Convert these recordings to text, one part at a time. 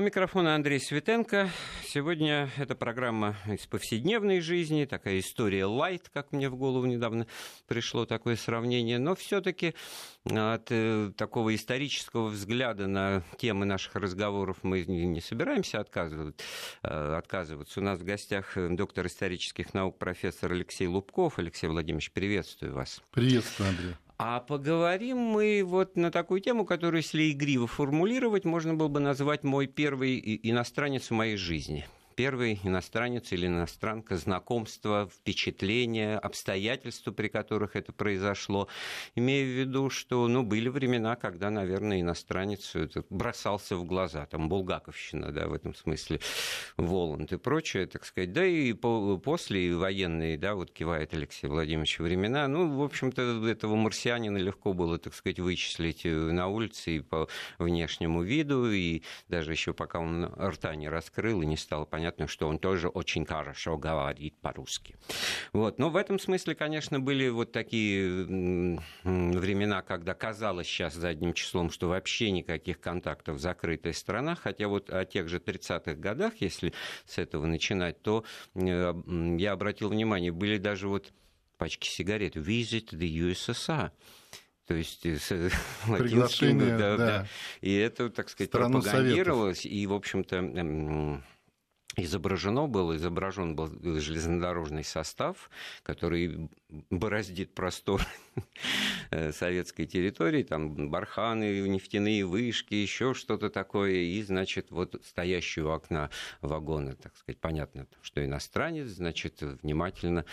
У микрофона Андрей Светенко. Сегодня эта программа из повседневной жизни, такая история лайт, как мне в голову недавно пришло такое сравнение, но все-таки от э, такого исторического взгляда на темы наших разговоров мы не собираемся отказывать, э, отказываться. У нас в гостях доктор исторических наук профессор Алексей Лубков. Алексей Владимирович, приветствую вас. Приветствую, Андрей. А поговорим мы вот на такую тему, которую, если игриво формулировать, можно было бы назвать «Мой первый иностранец в моей жизни» первый иностранец или иностранка, знакомство, впечатления, обстоятельства, при которых это произошло, имея в виду, что ну, были времена, когда, наверное, иностранец это бросался в глаза, там Булгаковщина, да, в этом смысле, Воланд и прочее, так сказать, да и по, после военные, да, вот кивает Алексей Владимирович, времена, ну, в общем-то, этого марсианина легко было, так сказать, вычислить э, на улице и по внешнему виду, и даже еще пока он рта не раскрыл и не стало понятно, понятно, что он тоже очень хорошо говорит по-русски. Вот. Но в этом смысле, конечно, были вот такие времена, когда казалось сейчас задним числом, что вообще никаких контактов в закрытой страна, хотя вот о тех же 30-х годах, если с этого начинать, то э, я обратил внимание, были даже вот пачки сигарет «Visit the USSR», то есть э, латинскими, да, да. да. И это, так сказать, Страну пропагандировалось, Советов. и, в общем-то, изображено было, изображен был железнодорожный состав, который бороздит простор э, советской территории, там барханы, нефтяные вышки, еще что-то такое, и, значит, вот стоящий у окна вагона, так сказать, понятно, что иностранец, значит, внимательно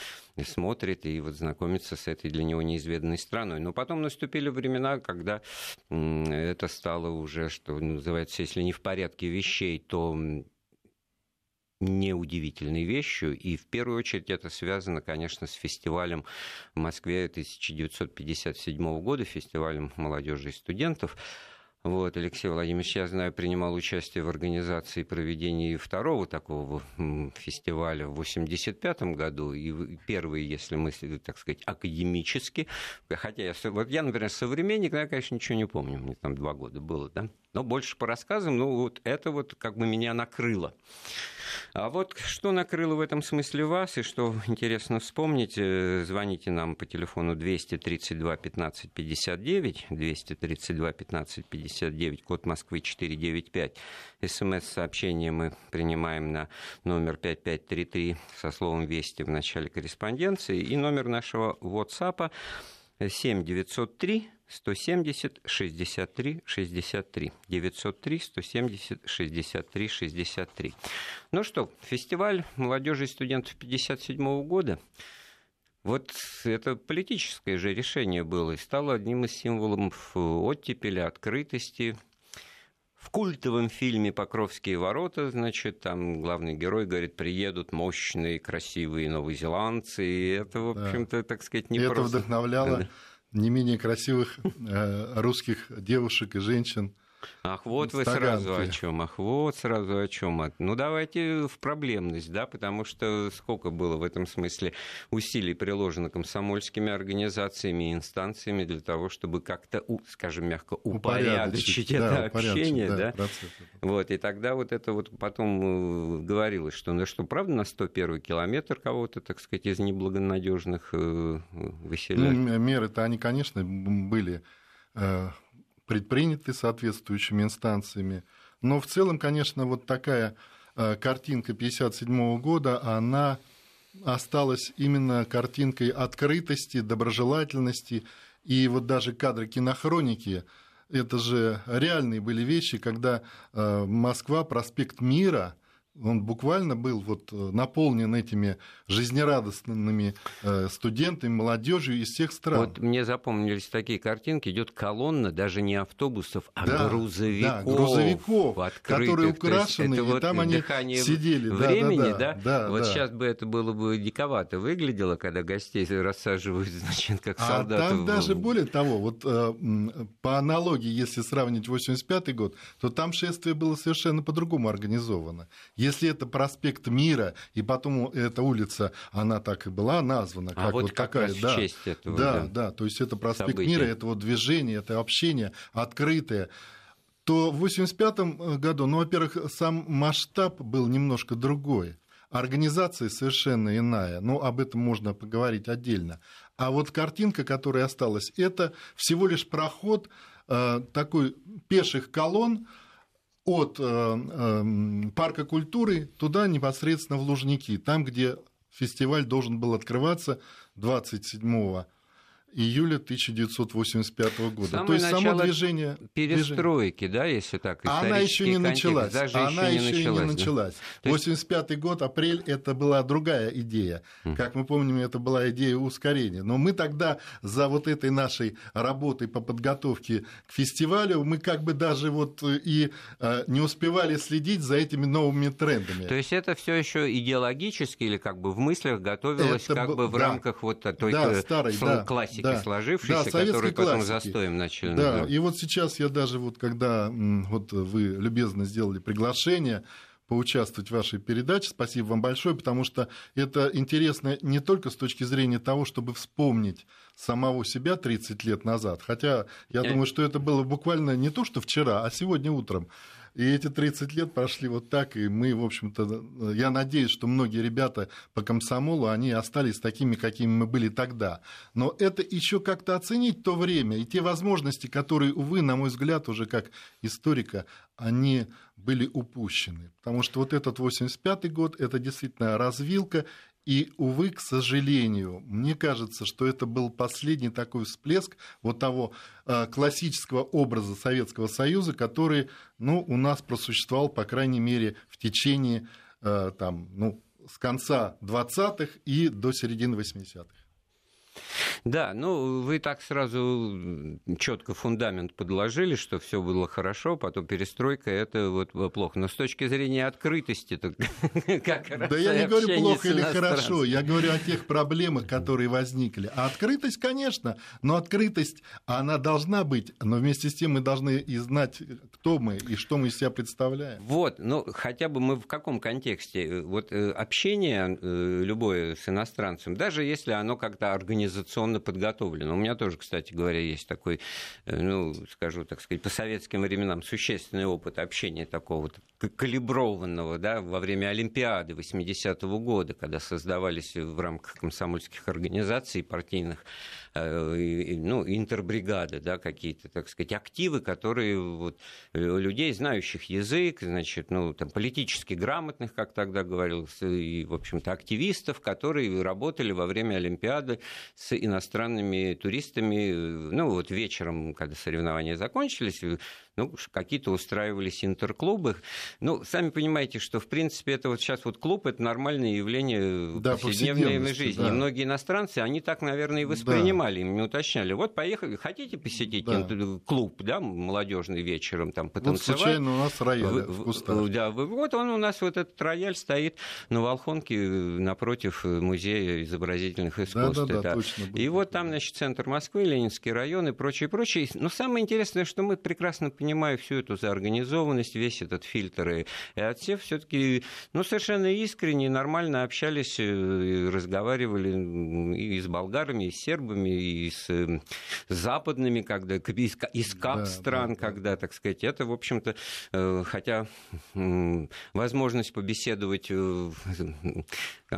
смотрит и вот знакомится с этой для него неизведанной страной. Но потом наступили времена, когда это стало уже, что называется, если не в порядке вещей, то неудивительной вещью. И в первую очередь это связано, конечно, с фестивалем в Москве 1957 года, фестивалем молодежи и студентов. Вот, Алексей Владимирович, я знаю, принимал участие в организации проведения второго такого фестиваля в 1985 году, и первый, если мы, так сказать, академически, хотя я, вот я, например, современник, но я, конечно, ничего не помню, мне там два года было, да, но больше по рассказам, ну, вот это вот как бы меня накрыло. А вот что накрыло в этом смысле вас, и что интересно вспомнить, э, звоните нам по телефону 232 15 59, 232 15 59, код Москвы 495. СМС-сообщение мы принимаем на номер 5533 со словом «Вести» в начале корреспонденции, и номер нашего WhatsApp 7903 170 63 63 903 170 63 63. Ну что, фестиваль молодежи и студентов 57 года. Вот это политическое же решение было и стало одним из символов оттепели, открытости. В культовом фильме «Покровские ворота», значит, там главный герой говорит, приедут мощные, красивые новозеландцы, и это, в общем-то, так сказать, не и просто... это вдохновляло не менее красивых э, русских девушек и женщин Ах, вот вы сразу о чем, ах, вот сразу о чем. Ну, давайте в проблемность, да, потому что сколько было в этом смысле усилий приложено комсомольскими организациями и инстанциями для того, чтобы как-то, скажем мягко, упорядочить, упорядочить это да, общение, да. да? Вот, и тогда вот это вот потом э, говорилось, что, ну что, правда, на 101 километр кого-то, так сказать, из неблагонадежных э, выселяли? Ну, меры-то они, конечно, были э, предприняты соответствующими инстанциями. Но в целом, конечно, вот такая э, картинка 1957 года, она осталась именно картинкой открытости, доброжелательности. И вот даже кадры кинохроники, это же реальные были вещи, когда э, Москва, проспект Мира – он буквально был вот э, наполнен этими жизнерадостными э, студентами, молодежью из всех стран. Вот мне запомнились такие картинки, идет колонна даже не автобусов, а да, грузовиков. Да, грузовиков, открытых. которые украшены, это и вот там они сидели. Времени, да, да, да, да вот да. сейчас бы это было бы диковато выглядело, когда гостей рассаживают, значит, как а солдатов. там даже более того, вот э, по аналогии, если сравнить 85 год, то там шествие было совершенно по-другому организовано если это проспект Мира, и потом эта улица, она так и была названа, а как вот, вот такая, да, в честь этого, да, да, да, то есть это проспект события. Мира, это вот движение, это общение открытое. то в 1985 году, ну, во-первых, сам масштаб был немножко другой. Организация совершенно иная, но об этом можно поговорить отдельно. А вот картинка, которая осталась, это всего лишь проход э, такой пеших колонн от э, э, парка культуры туда непосредственно в Лужники, там, где фестиваль должен был открываться 27 июля 1985 года. Самое То есть само движение... Перестройки, движение... да, если так, Она еще не началась. Даже Она еще, еще не началась. Да? 85 есть... год, апрель, это была другая идея. Как мы помним, это была идея ускорения. Но мы тогда за вот этой нашей работой по подготовке к фестивалю, мы как бы даже вот и э, не успевали следить за этими новыми трендами. То есть это все еще идеологически или как бы в мыслях готовилось это как бы в да. рамках вот той да, старой, да, классики да, сложившейся, да, которые потом классики. застоем начали. Да, и вот сейчас я даже вот когда вот вы любезно сделали приглашение, поучаствовать в вашей передаче. Спасибо вам большое, потому что это интересно не только с точки зрения того, чтобы вспомнить самого себя 30 лет назад, хотя я думаю, что это было буквально не то, что вчера, а сегодня утром. И эти 30 лет прошли вот так, и мы, в общем-то, я надеюсь, что многие ребята по комсомолу, они остались такими, какими мы были тогда. Но это еще как-то оценить то время и те возможности, которые, увы, на мой взгляд, уже как историка, они были упущены. Потому что вот этот 85-й год, это действительно развилка, и, увы, к сожалению, мне кажется, что это был последний такой всплеск вот того э, классического образа Советского Союза, который ну, у нас просуществовал, по крайней мере, в течение э, там, ну, с конца 20-х и до середины 80-х. Да, ну вы так сразу четко фундамент подложили, что все было хорошо, потом перестройка это вот плохо. Но с точки зрения открытости, то как раз Да я не говорю плохо или хорошо, я говорю о тех проблемах, которые возникли. А открытость, конечно, но открытость, она должна быть, но вместе с тем мы должны и знать, кто мы и что мы из себя представляем. Вот, ну хотя бы мы в каком контексте? Вот э, общение э, любое с иностранцем, даже если оно как-то организационно организационно подготовлен. У меня тоже, кстати говоря, есть такой, э, ну, скажу, так сказать, по советским временам существенный опыт общения такого калиброванного, да, во время Олимпиады 80-го года, когда создавались в рамках комсомольских организаций партийных Э, ну, интербригады, да, какие-то, так сказать, активы, которые вот, э, людей, знающих язык, значит, ну, там, политически грамотных, как тогда говорилось, и, в общем-то, активистов, которые работали во время Олимпиады с иностранными туристами, ну, вот вечером, когда соревнования закончились, ну, какие-то устраивались интерклубы. Ну, сами понимаете, что, в принципе, это вот сейчас вот клуб – это нормальное явление да, повседневной жизни. Да. И многие иностранцы, они так, наверное, и воспринимали, да. им не уточняли. Вот поехали, хотите посетить да. клуб, да, молодежный вечером, там, потанцевать? Вот случайно у нас рояль вы, в кустах. Да, вы, вот он у нас, вот этот рояль стоит на Волхонке напротив музея изобразительных искусств. Да, да, да, да. точно. И вот там, значит, центр Москвы, Ленинский район и прочее, прочее. Но самое интересное, что мы прекрасно понимаем, понимаю всю эту заорганизованность, весь этот фильтр и, и отсев, все-таки ну, совершенно искренне, нормально общались, э, разговаривали и с болгарами, и с сербами, и с э, западными, когда, из, из КАП да, стран, да, когда, да. так сказать, это, в общем-то, э, хотя возможность побеседовать,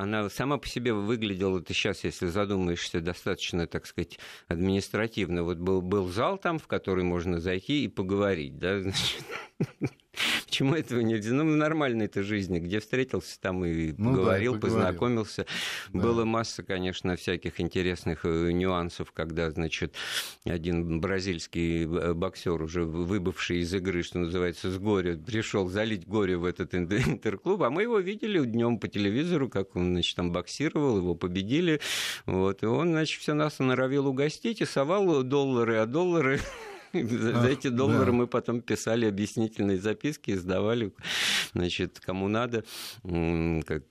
она сама по себе выглядела, ты сейчас, если задумаешься, достаточно, так сказать, административно. Вот был, был зал там, в который можно зайти и поговорить говорить, да, значит. Почему этого нельзя? Ну, в нормальной этой жизни, где встретился, там и ну, поговорил, да, познакомился. Да. Было масса, конечно, всяких интересных э, нюансов, когда, значит, один бразильский э, боксер, уже выбывший из игры, что называется, с горя, пришел залить горе в этот интерклуб, а мы его видели днем по телевизору, как он, значит, там боксировал, его победили, вот, и он, значит, все нас норовил угостить и совал доллары, а доллары За эти доллары мы потом писали объяснительные записки, издавали, значит, кому надо.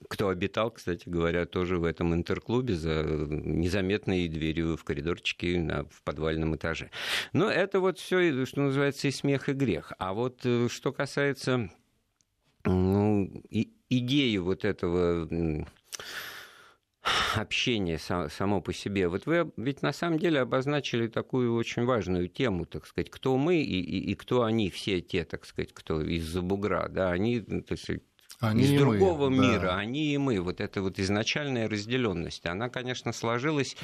Кто обитал, кстати говоря, тоже в этом интерклубе за незаметной дверью в коридорчике на, в подвальном этаже. Но это вот все, что называется, и смех, и грех. А вот э, что касается ну, и, идеи вот этого общение само по себе. Вот вы ведь на самом деле обозначили такую очень важную тему, так сказать, кто мы и, и, и кто они, все те, так сказать, кто из-за бугра, да, они, так сказать, они из другого мы, мира, да. они и мы. Вот эта вот изначальная разделенность, она, конечно, сложилась,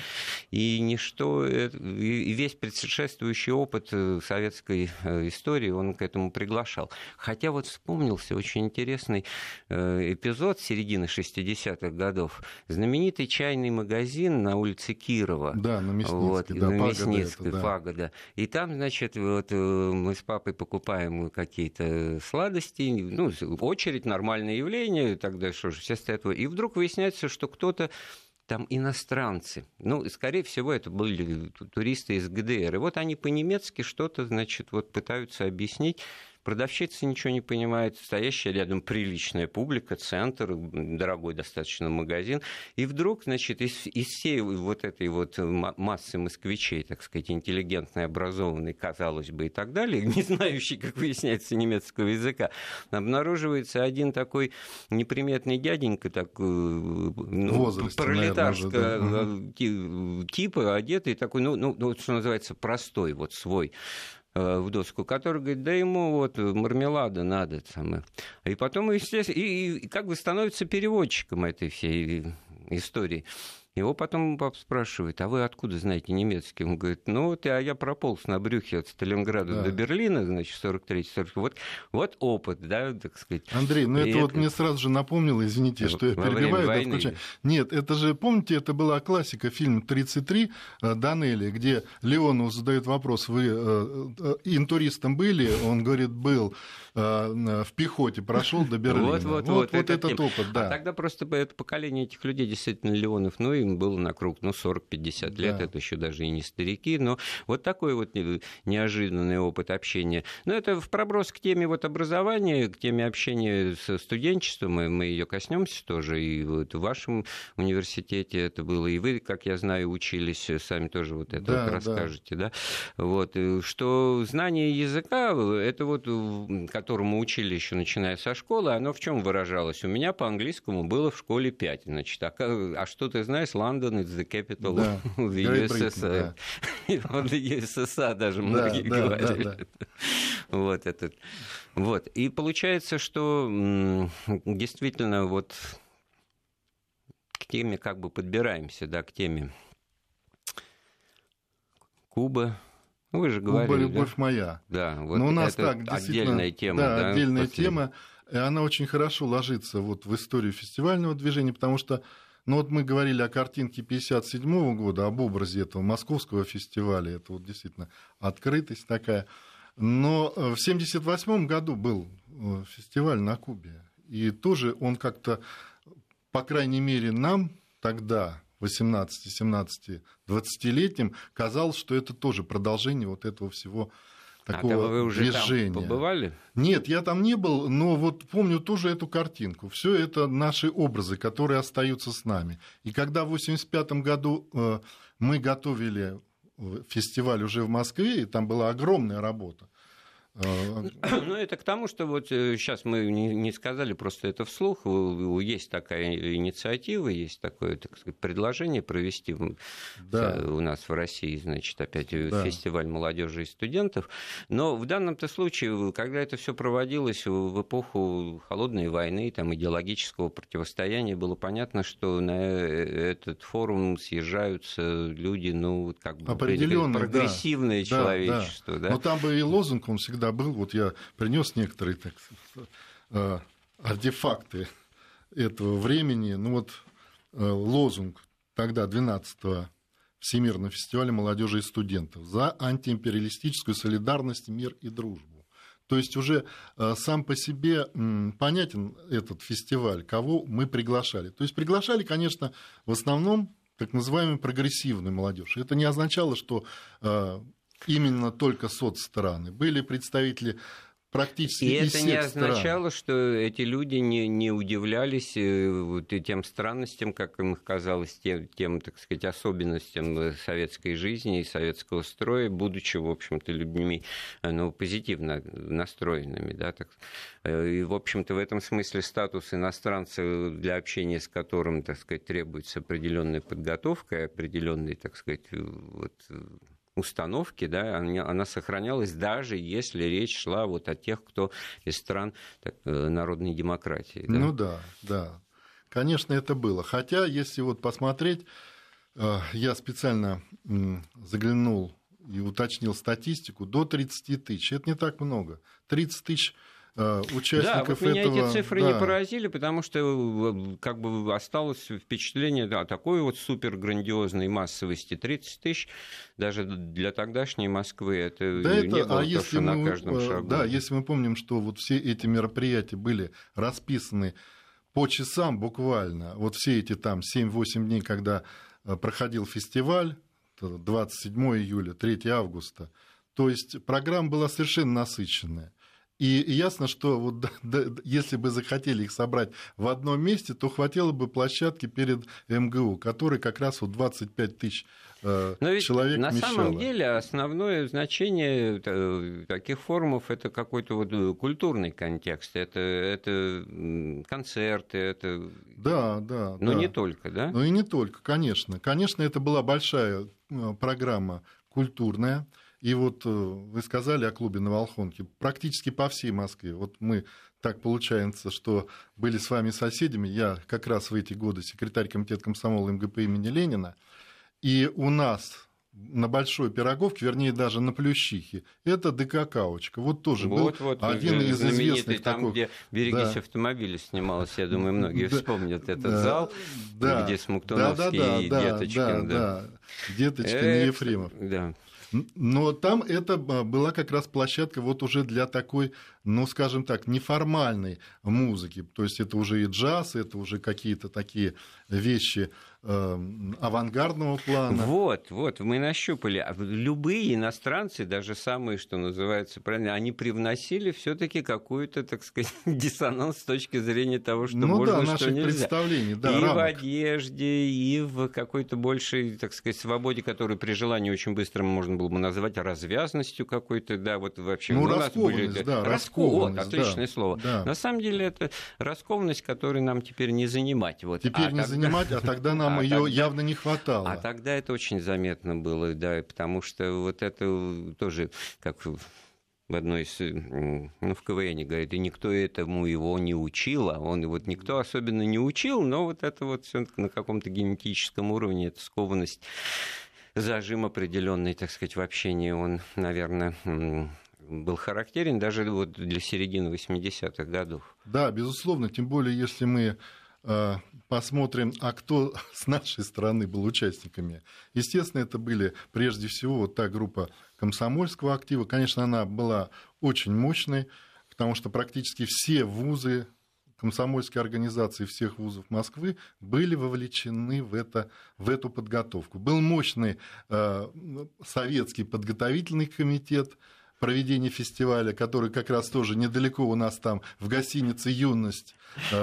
и ничто, э, и весь предшествующий опыт э, советской э, истории, он к этому приглашал. Хотя вот вспомнился очень интересный эпизод середины 60-х годов. Знаменитый чайный магазин на улице Кирова. Да, на Мясницкой, вот, да, на Мясницкой, это, да. Пагода. И там, значит, вот мы с папой покупаем какие-то сладости, ну, очередь нормальная нормальное явление, тогда что же, все стоят... И вдруг выясняется, что кто-то там иностранцы. Ну, скорее всего, это были туристы из ГДР. И вот они по-немецки что-то, значит, вот пытаются объяснить. Продавщица ничего не понимает, стоящая рядом приличная публика, центр, дорогой достаточно магазин. И вдруг, значит, из, из всей вот этой вот массы москвичей, так сказать, интеллигентной, образованной, казалось бы, и так далее, не знающий, как выясняется, немецкого языка, обнаруживается один такой неприметный дяденька, такой, ну, Возраст, пролетарского наверное, да. Э, типа, одетый такой, ну, ну, ну, что называется, простой, вот свой Э, в доску, который говорит, да ему вот мармелада надо. Самое. И потом, естественно, и, и как бы становится переводчиком этой всей истории. Его потом папа спрашивает, а вы откуда знаете немецкий? Он говорит, ну вот я, я прополз на брюхе от Сталинграда да. до Берлина, значит, 43-40. Вот, вот опыт, да, так сказать. Андрей, ну это, это вот мне сразу же напомнило, извините, что я перебиваю. Да, включаю. Нет, это же, помните, это была классика, фильм «33» э, Данелли, где Леону задает вопрос, вы э, э, интуристом были? Он говорит, был в пехоте, прошел до Берлина. Вот, вот, вот, вот, вот этот опыт, да. А тогда просто это поколение этих людей действительно Леонов, ну и им было на круг, ну, 40-50 лет, да. это еще даже и не старики, но вот такой вот неожиданный опыт общения. Но это в проброс к теме вот образования, к теме общения со студенчеством, и мы ее коснемся тоже, и вот в вашем университете это было, и вы, как я знаю, учились, сами тоже вот это да, вот расскажете, да. да? Вот, что знание языка, это вот, которому учили еще начиная со школы, оно в чем выражалось? У меня по английскому было в школе 5, значит, а, а что ты знаешь, Лондон is the capital да. of the USSR. Да. USSR даже многие да, говорили. Да, да. Вот этот. Вот. И получается, что действительно вот к теме как бы подбираемся, да, к теме Куба, ну, вы же говорили. Куба любовь да? моя. Да, вот Но у нас это так, отдельная тема. Да, да отдельная после... тема. И она очень хорошо ложится вот в историю фестивального движения, потому что ну вот мы говорили о картинке 1957 года, об образе этого московского фестиваля. Это вот действительно открытость такая. Но э, в 1978 году был э, фестиваль на Кубе. И тоже он как-то, по крайней мере, нам тогда, 18, 17, 20-летним, казалось, что это тоже продолжение вот этого всего такого а вы уже движения. Там побывали? Нет, я там не был, но вот помню тоже эту картинку. Все это наши образы, которые остаются с нами. И когда в 1985 году э, мы готовили э, фестиваль уже в Москве, и там была огромная работа, ну, это к тому, что вот сейчас э, мы не сказали просто это вслух. Есть такая инициатива, есть такое так сказать, предложение провести да. у нас в России, значит, опять э, да. фестиваль молодежи и студентов. Но в данном-то случае, когда это все проводилось в эпоху холодной войны, там, идеологического противостояния, было понятно, что на э, этот форум съезжаются люди, ну, как бы прогрессивное да. человечество. Да, да. Да? Но там бы и лозунг он всегда был, вот я принес некоторые так, э, артефакты этого времени. Ну вот э, лозунг тогда 12-го Всемирного фестиваля молодежи и студентов за антиимпериалистическую солидарность, мир и дружбу. То есть уже э, сам по себе понятен этот фестиваль, кого мы приглашали. То есть приглашали, конечно, в основном так называемую прогрессивную молодежь. Это не означало, что именно только соцстраны. Были представители практически И это не всех стран. означало, что эти люди не, не удивлялись э, вот, и тем странностям, как им казалось, тем, тем, так сказать, особенностям э, советской жизни и советского строя, будучи, в общем-то, людьми э, ну, позитивно настроенными. Да, так. И, в общем-то, в этом смысле статус иностранца, для общения с которым, так сказать, требуется определенная подготовка, определенный, так сказать, вот, установки, да, она, она сохранялась даже если речь шла вот о тех, кто из стран так, э, народной демократии. Да? Ну да, да. Конечно, это было. Хотя, если вот посмотреть, э, я специально заглянул и уточнил статистику, до 30 тысяч. Это не так много. 30 тысяч участников да, вот меня этого... эти цифры да. не поразили, потому что э, как бы осталось впечатление да, такой вот супер грандиозной массовости. 30 тысяч даже для тогдашней Москвы это да не это, было а если мы, на каждом шагу. Да, если мы помним, что вот все эти мероприятия были расписаны по часам буквально, вот все эти там 7-8 дней, когда э, проходил фестиваль, 27 июля, 3 августа, то есть программа была совершенно насыщенная. И ясно, что вот, да, да, если бы захотели их собрать в одном месте, то хватило бы площадки перед МГУ, который как раз вот 25 тысяч э, Но ведь человек на вмещало. самом деле основное значение э, таких форумов это какой-то вот э, культурный контекст, это, это концерты, это... Да, да. Но да. не только, да? Ну и не только, конечно. Конечно, это была большая программа культурная. И вот э, вы сказали о клубе на Волхонке. Практически по всей Москве. Вот мы так получается, что были с вами соседями. Я как раз в эти годы секретарь комитета комсомола МГП имени Ленина. И у нас на Большой Пироговке, вернее, даже на Плющихе, это ДК-каучка. Вот тоже вот, был вот, один из известных там, таких... где «Берегись да. автомобиля» снималась, я думаю, многие да, вспомнят этот да, зал, да, где Смоктуновский да, да, и да, Деточкин. Да, да. да, Деточкин это, и Ефремов. Да. Но там это была как раз площадка вот уже для такой, ну, скажем так, неформальной музыки. То есть это уже и джаз, это уже какие-то такие вещи э, авангардного плана. Вот, вот, мы нащупали. А любые иностранцы, даже самые, что называется, правильно, они привносили все-таки какую-то, так сказать, диссонанс с точки зрения того, что ну, можно, да, что нельзя. представлений, да, и рамок. в одежде, и в какой-то большей, так сказать, свободе, которую при желании очень быстро можно было бы назвать развязностью какой-то, да, вот вообще. Ну, раскованность, были, да, раскованность, вот, отличное да, слово. Да. На самом деле это раскованность, которую нам теперь не занимать. Вот. Теперь а не тогда... занимать, а тогда нам а ее тогда... явно не хватало. А тогда это очень заметно было, да, потому что вот это тоже, как в одной из, ну, в КВН говорит, и никто этому его не учил, а он вот никто особенно не учил, но вот это вот все на каком-то генетическом уровне, эта скованность, зажим определенный, так сказать, в общении, он, наверное, был характерен даже вот для середины 80-х годов. Да, безусловно, тем более, если мы посмотрим, а кто с нашей стороны был участниками. Естественно, это были прежде всего вот та группа комсомольского актива. Конечно, она была очень мощной, потому что практически все вузы, комсомольские организации всех вузов Москвы были вовлечены в, это, в эту подготовку. Был мощный э, советский подготовительный комитет, проведения фестиваля, который как раз тоже недалеко у нас там в гостинице «Юность»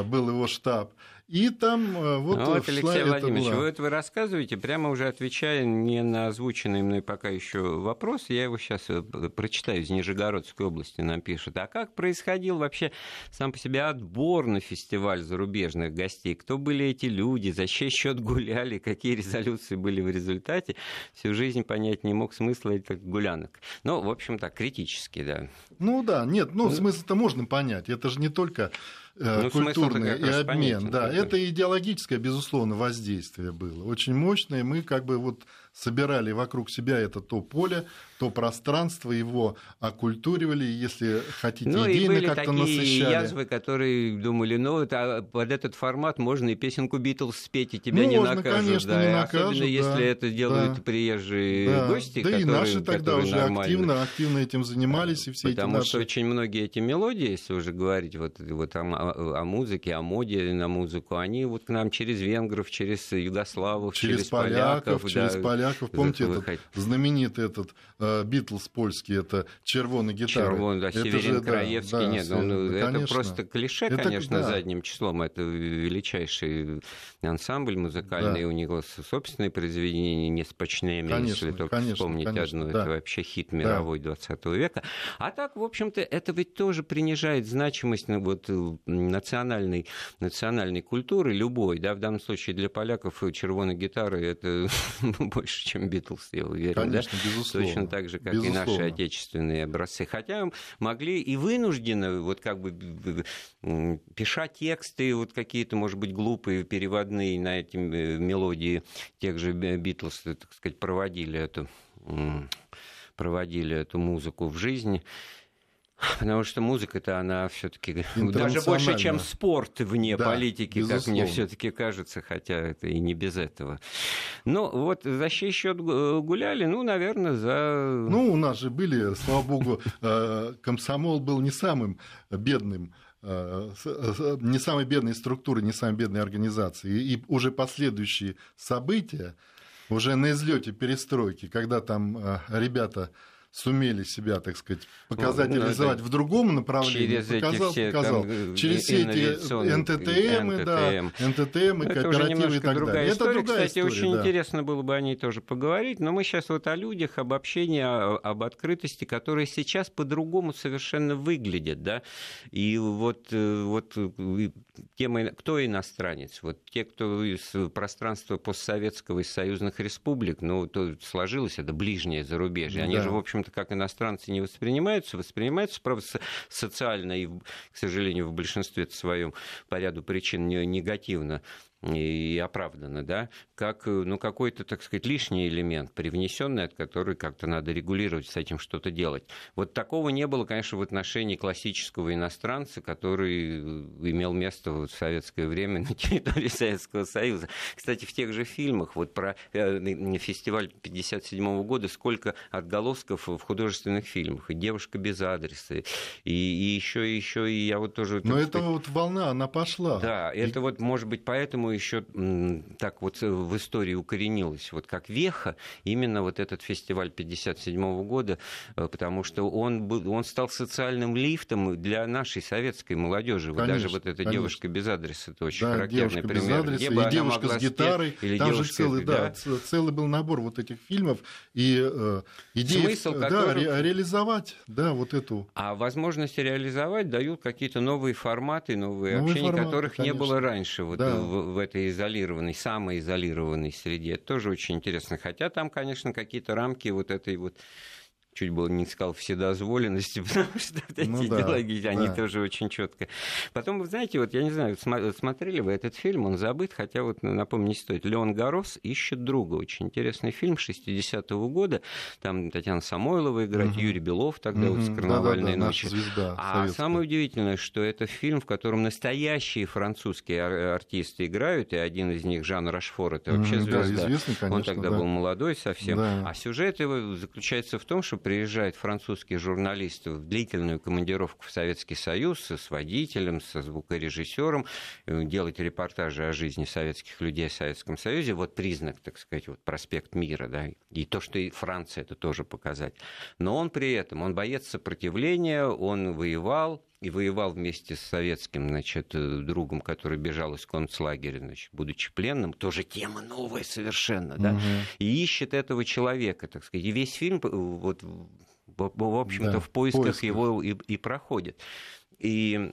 был его штаб. И там вот, ну, вот Алексей Владимирович, была... вы это вы рассказываете, прямо уже отвечая не на озвученный мной пока еще вопрос, я его сейчас э, прочитаю из Нижегородской области, нам пишут. А как происходил вообще сам по себе отбор на фестиваль зарубежных гостей? Кто были эти люди, за чей счет гуляли, какие резолюции были в результате? Всю жизнь понять не мог смысла этих гулянок. Ну, в общем так, критически, да. Ну да, нет, ну, ну смысл-то можно понять. Это же не только ну, культурный и обмен. Понятен, да, это идеологическое, безусловно, воздействие было. Очень мощное. Мы как бы вот собирали вокруг себя это то поле, то пространство, его оккультуривали, если хотите, ну, идейно и были как-то такие насыщали. язвы, которые думали, ну, это, под этот формат можно и песенку Битлз спеть, и тебя можно, не накажут. конечно, да, не накажут, Особенно, да, если это делают да, приезжие да, гости, Да которые, и наши тогда уже нормальные. активно, активно этим занимались, и все Потому эти наши... что очень многие эти мелодии, если уже говорить вот, вот о, о, о музыке, о моде на музыку, они вот к нам через венгров, через югославов, через, через поляков, поляков через да, поляков, поляков. Помните этот знаменитый этот Битлз польский, это червоный гитара. Червоный, да, это Северин же, Краевский, да, нет, ну, ну, это просто клише, это, конечно, да. задним числом. Это величайший ансамбль музыкальный, да. у него собственные произведения не с почными, если только конечно, вспомнить конечно, одну, да. это вообще хит мировой да. 20 века. А так, в общем-то, это ведь тоже принижает значимость ну, вот, э, национальной, национальной культуры любой, да, в данном случае для поляков червоная гитара это больше, чем Битлз, я уверен. Конечно, да? безусловно. Точно так же, как безусловно. и наши отечественные образцы. Хотя могли и вынуждены, вот как бы пиша тексты, вот какие-то, может быть, глупые переводные на эти э, мелодии тех же Битлз, так сказать, проводили эту проводили эту музыку в жизнь. Потому что музыка-то она все-таки даже больше, чем спорт вне да, политики, безусловно. как мне все-таки кажется, хотя это и не без этого. Ну, вот за чей счет гуляли, ну, наверное, за. Ну, у нас же были, слава богу, э, комсомол был не самым бедным э, не самой бедной структуры, не самой бедной организации. И уже последующие события, уже на излете перестройки, когда там э, ребята сумели себя, так сказать, показать, ну, реализовать в другом направлении. Через показал, эти все показал. Кон... Через все эти НТТМ, НТТМ. да, НТТМ, ну, кооперативы и так другая далее. История. Это другая Кстати, история, очень да. интересно было бы о ней тоже поговорить, но мы сейчас вот о людях, об общении, об открытости, которые сейчас по-другому совершенно выглядят, да, и вот, э, вот тема, кто иностранец, вот те, кто из пространства постсоветского, из союзных республик, ну, то сложилось это ближнее зарубежье, они да. же, в общем общем-то, как иностранцы не воспринимаются, воспринимаются, правда, социально и, к сожалению, в большинстве своем по ряду причин негативно и оправданно, да, как ну, какой-то, так сказать, лишний элемент, привнесенный, от которого как-то надо регулировать, с этим что-то делать. Вот такого не было, конечно, в отношении классического иностранца, который э, имел место в советское время на территории Советского Союза. Кстати, в тех же фильмах, вот про э, фестиваль 1957 года, сколько отголосков в художественных фильмах, и «Девушка без адреса», и, и еще, и еще, и я вот тоже... Но это вот волна, она пошла. Да, и... это вот, может быть, поэтому еще так вот в истории укоренилось, вот как веха, именно вот этот фестиваль 57 года, э, потому что он, был, он стал социальным лифтом для нашей советской молодежи. Вот даже вот эта конечно. девушка без адреса, это очень да, характерный пример. Без адреса, Где и девушка с гитарой, или там же целый, да, да, целый был набор вот этих фильмов, и э, идея Смысл, да, которых... ре, реализовать, да, вот эту. А возможности реализовать дают какие-то новые форматы, новые, новые общения, форматы, которых конечно. не было раньше вот да. в, в этой изолированной, самой изолированной среде. Это тоже очень интересно. Хотя там, конечно, какие-то рамки вот этой вот чуть было не сказал вседозволенности, потому что вот эти ну, да, идеологии, да. они тоже очень четко. Потом, вы знаете, вот я не знаю, смотрели вы этот фильм, он забыт, хотя вот напомню, не стоит. Леон Горос ищет друга. Очень интересный фильм 60-го года. Там Татьяна Самойлова играет, угу. Юрий Белов тогда угу. вот с карнавальной да, да, ночи. Звезда, а советская. самое удивительное, что это фильм, в котором настоящие французские артисты играют, и один из них, Жан Рашфор, это вообще угу, звезда. Да, известный, конечно, он тогда да. был молодой совсем. Да. А сюжет его заключается в том, что приезжает французский журналист в длительную командировку в Советский Союз с водителем, со звукорежиссером, э, делать репортажи о жизни советских людей в Советском Союзе. Вот признак, так сказать, вот проспект мира, да, и то, что и Франция это тоже показать. Но он при этом, он боец сопротивления, он воевал, и воевал вместе с советским значит, э, другом, который бежал из концлагеря, значит, будучи пленным, тоже тема новая совершенно, да, угу. и ищет этого человека, так сказать. И весь фильм, э, вот, в общем-то, да, в поисках, поисках. его и, и проходит. И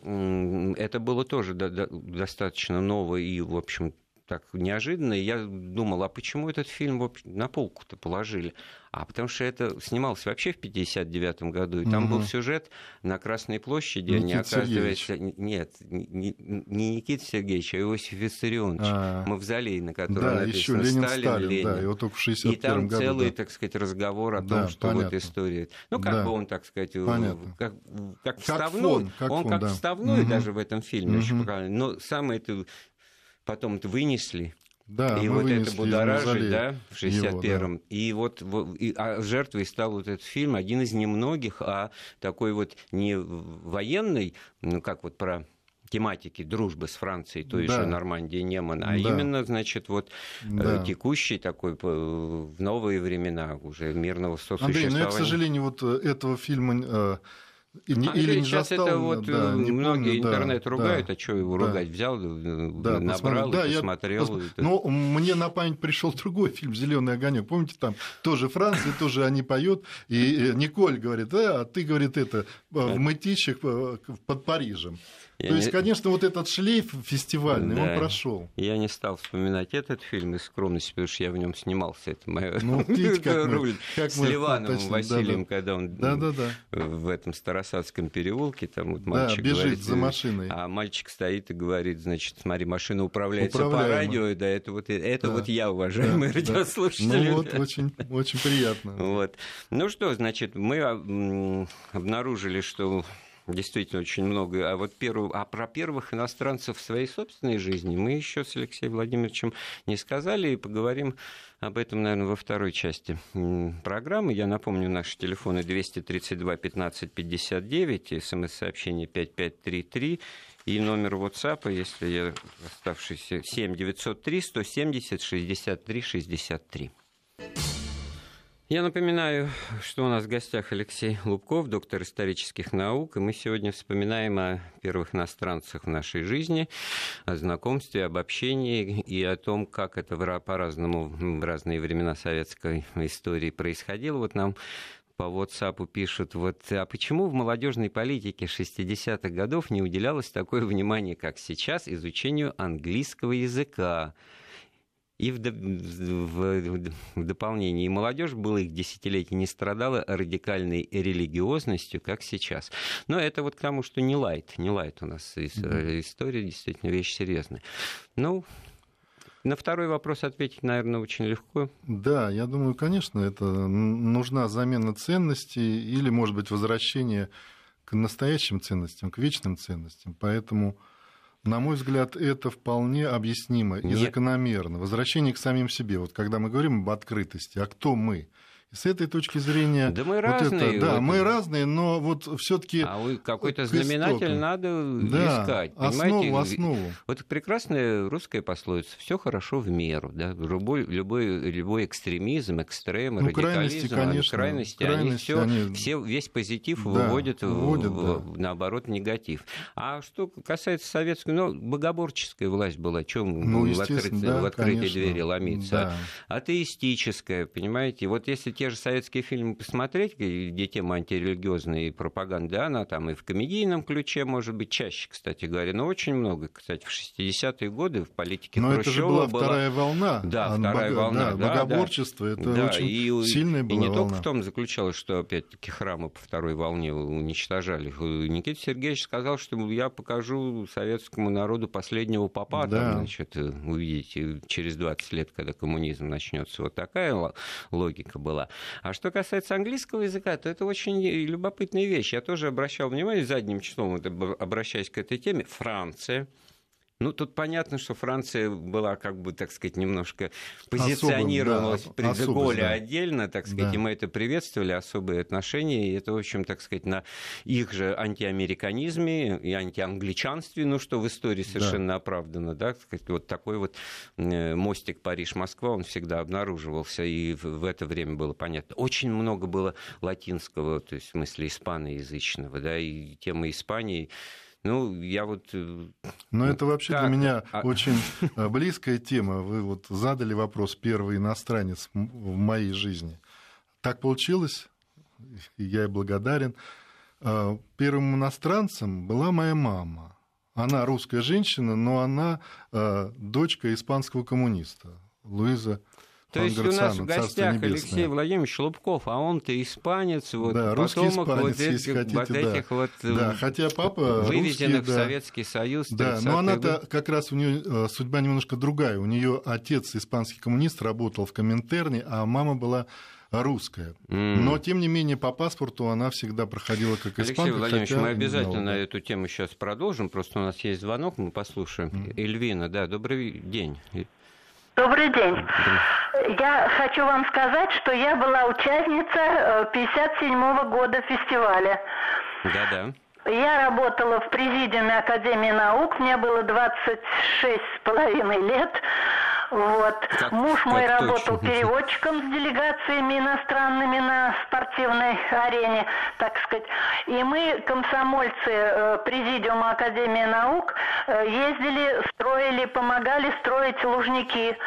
это было тоже достаточно ново и, в общем, так неожиданно. Я думал, а почему этот фильм на полку-то положили? А потому что это снималось вообще в 59 году, и там угу. был сюжет на Красной площади, Никит они оказывается... Сергеевич. Нет, не, не Никита Сергеевич, а Иосиф Виссарионович, а, мавзолей, на котором да, написано еще Ленин, Сталин, Сталин, Ленин. Да, его только в 61 И там году, целый, да. так сказать, разговор о том, что понятно. вот история... Ну, как да. бы он, так сказать, понятно. как, как вставной, фон, как он фон, как да. вставной угу. даже в этом фильме, угу. но самое это потом это вынесли, да, и вот это будоражит, да, в 61-м. Да. И вот и, а жертвой стал вот этот фильм, один из немногих, а такой вот не военный, ну как вот про тематики дружбы с Францией, той да. же Нормандии Неман, а да. именно, значит, вот да. текущий такой в новые времена уже мирного сосуществования. Андрей, ну я, к сожалению, вот этого фильма и, не, Андрей, или не сейчас застал, это вот да, многие помню, интернет да, ругают, да, а что его да, ругать? Взял, да, набрал, да, посмотрел. Я, но мне на память пришел другой фильм Зеленый огонек. Помните, там тоже Франция, тоже они поют, и Николь говорит, а ты говорит это в мытищах под Парижем. Я То не... есть, конечно, вот этот шлейф фестивальный, да. он прошел. Я не стал вспоминать этот фильм из скромности, потому что я в нем снимался. Это моя ну, видите, как роль мы, как с Ливановым точно, Василием, да, да. когда он да, да, да. в этом Старосадском переулке, там вот мальчик да, бежит говорит, за машиной. А мальчик стоит и говорит, значит, смотри, машина управляется по радио, да, это вот, это да, вот я, уважаемые да, радиослушатели. Ну вот, очень, очень приятно. Вот. Ну что, значит, мы обнаружили, что действительно очень много. А вот первую, а про первых иностранцев в своей собственной жизни мы еще с Алексеем Владимировичем не сказали, и поговорим об этом, наверное, во второй части программы. Я напомню, наши телефоны 232 15 59, смс-сообщение 5533 и номер WhatsApp, если я оставшийся 7 903 170 63 63. Я напоминаю, что у нас в гостях Алексей Лубков, доктор исторических наук, и мы сегодня вспоминаем о первых иностранцах в нашей жизни, о знакомстве, об общении и о том, как это по-разному в разные времена советской истории происходило. Вот нам по WhatsApp пишут, вот, а почему в молодежной политике 60-х годов не уделялось такое внимание, как сейчас, изучению английского языка? И в, в, в дополнение, и молодежь было их десятилетий не страдала радикальной религиозностью, как сейчас. Но это вот к тому, что не лайт, не лайт у нас mm-hmm. история, действительно вещь серьезная. Ну, на второй вопрос ответить, наверное, очень легко. Да, я думаю, конечно, это нужна замена ценностей или, может быть, возвращение к настоящим ценностям, к вечным ценностям. Поэтому на мой взгляд, это вполне объяснимо и закономерно. Возвращение к самим себе. Вот когда мы говорим об открытости, а кто мы? С этой точки зрения... Да мы вот разные. Это, да, вот... мы разные, но вот все таки А какой-то знаменатель надо да, искать. Основу, основу. Вот прекрасная русская пословица «все хорошо в меру». Да? Любой, любой, любой экстремизм, экстрем, ну, радикализм, крайности, конечно, крайности, крайности они, все, они... все, весь позитив да, выводят, выводят в, да. наоборот, негатив. А что касается советской, ну, богоборческая власть была, чем ну, в, открытые, да, в открытые двери ломиться. Да. Атеистическая, понимаете? Вот если те же советские фильмы посмотреть, где тема антирелигиозная и пропаганда, она там и в комедийном ключе, может быть, чаще, кстати говоря, но очень много, кстати, в 60-е годы в политике но Хрущева это же была, была вторая волна. Да, вторая бого... волна. Да, да, богоборчество, да. это да, очень и, сильная была И не волна. только в том заключалось, что, опять-таки, храмы по второй волне уничтожали. Никита Сергеевич сказал, что я покажу советскому народу последнего папа, да. там, значит, увидите через 20 лет, когда коммунизм начнется. Вот такая логика была. А что касается английского языка, то это очень любопытная вещь. Я тоже обращал внимание задним числом, обращаясь к этой теме, Франция – ну, тут понятно, что Франция была, как бы, так сказать, немножко позиционировалась да, при Деголе да. отдельно, так сказать, да. и мы это приветствовали, особые отношения, и это, в общем, так сказать, на их же антиамериканизме и антиангличанстве, ну, что в истории совершенно да. оправдано, да, так сказать, вот такой вот э, мостик Париж-Москва, он всегда обнаруживался, и в это время было понятно. Очень много было латинского, то есть в смысле испаноязычного, да, и тема Испании, ну, я вот... Э, Но это вообще как? для меня а... очень э, близкая тема. Вы вот задали вопрос «Первый иностранец в моей жизни». Так получилось, я ей благодарен. Э, первым иностранцем была моя мама. Она русская женщина, но она дочка испанского коммуниста, Луиза то есть у нас в гостях Алексей Владимирович Лубков, а он-то испанец, вот, да, русский испанец, вот, если хотите, вот да. этих вот да, хотя папа вывезенных русский, в Советский Союз. Да, но она-то как раз у нее э, судьба немножко другая. У нее отец испанский коммунист работал в Коминтерне, а мама была русская. Mm. Но, тем не менее, по паспорту она всегда проходила как испанка. Алексей Владимирович, мы обязательно на эту тему сейчас продолжим. Просто у нас есть звонок, мы послушаем. Mm. Эльвина, да, добрый день. Добрый день. Я хочу вам сказать, что я была участница 57 -го года фестиваля. Да-да. Я работала в президиуме Академии наук, мне было 26 с половиной лет. Вот. Как, Муж мой как работал точно. переводчиком с делегациями иностранными на спортивной арене, так сказать. И мы, комсомольцы э, Президиума Академии наук, э, ездили, строили, помогали строить лужники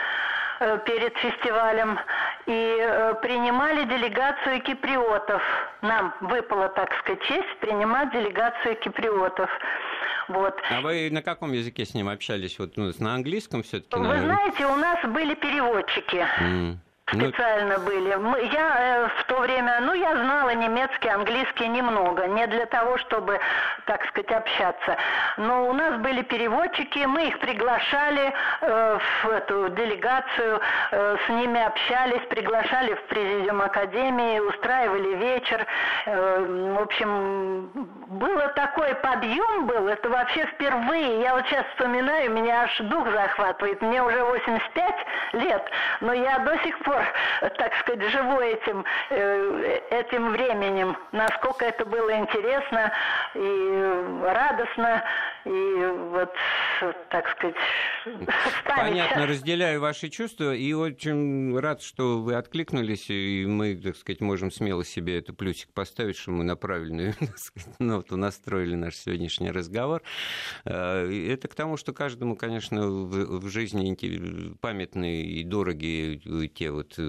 э, перед фестивалем и э, принимали делегацию киприотов. Нам выпала, так сказать, честь принимать делегацию киприотов. Вот. А вы на каком языке с ним общались? Вот ну, на английском все-таки? Вы знаете, у нас были переводчики. Ну, Специально были. Мы- Я э, в то время, ну, я знала немецкий, английский немного, не для того, чтобы, так сказать, общаться. Но у нас были переводчики, мы их приглашали э, в эту делегацию, э, с ними общались, приглашали в президиум академии, устраивали вечер. Э, в общем, было такой подъем был, это вообще впервые. Я вот сейчас вспоминаю, меня аж дух захватывает. Мне уже 85 лет, но я до сих пор, так сказать, живу этим, э, этим временем. Насколько это было интересно и радостно, и вот, так сказать, в память. Понятно, разделяю ваши чувства и очень рад, что вы откликнулись, и мы, так сказать, можем смело себе этот плюсик поставить, что мы на правильную сказать, ноту настроили наш сегодняшний разговор. Э, Это к тому, что каждому, конечно, в жизни памятные и дорогие э, те вот э,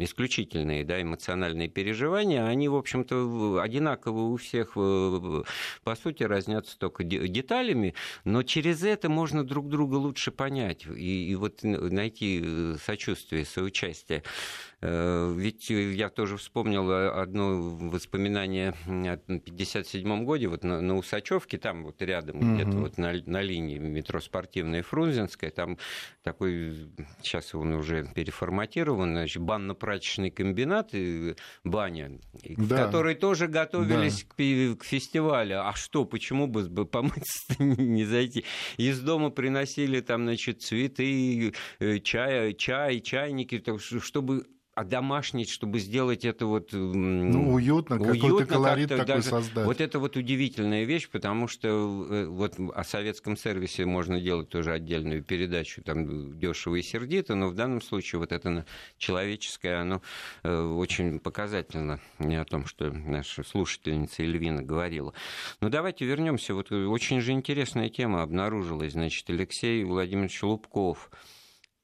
исключительные да, эмоциональные переживания, они, в общем-то, одинаковы у всех, по сути, разнятся только де- деталями, но через это можно друг друга лучше понять и, и вот найти э, сочувствие, соучастие. Э, Ведь я тоже вспомнил одно воспоминание о 1957 году, вот на, на Усачевке, там вот рядом, Мгм. где-то вот на, на линии метро Спортивная и Фрунзенская, там такой, сейчас он уже переформатирован, значит, банно-прачечный комбинат, и баня, и в Да. которой тоже готовились к, пи- к фестивалю. А что, почему бы помыться не зайти? Из дома приносили там, значит, цветы, э, чай, чай, чайники, чтобы одомашнить, чтобы сделать это вот... Ну, уютно, какой-то уютно колорит как-то такой даже. создать. Вот это вот удивительная вещь, потому что э, вот о советском сервисе можно делать тоже отдельную передачу, там дешево и сердито, но в данном случае вот это человеческое, оно э, очень показательно не о том, что наша слушательница Эльвина говорила. Но давайте вернемся. Вот э, очень же интересная тема обнаружилась. Значит, Алексей Владимирович Лубков,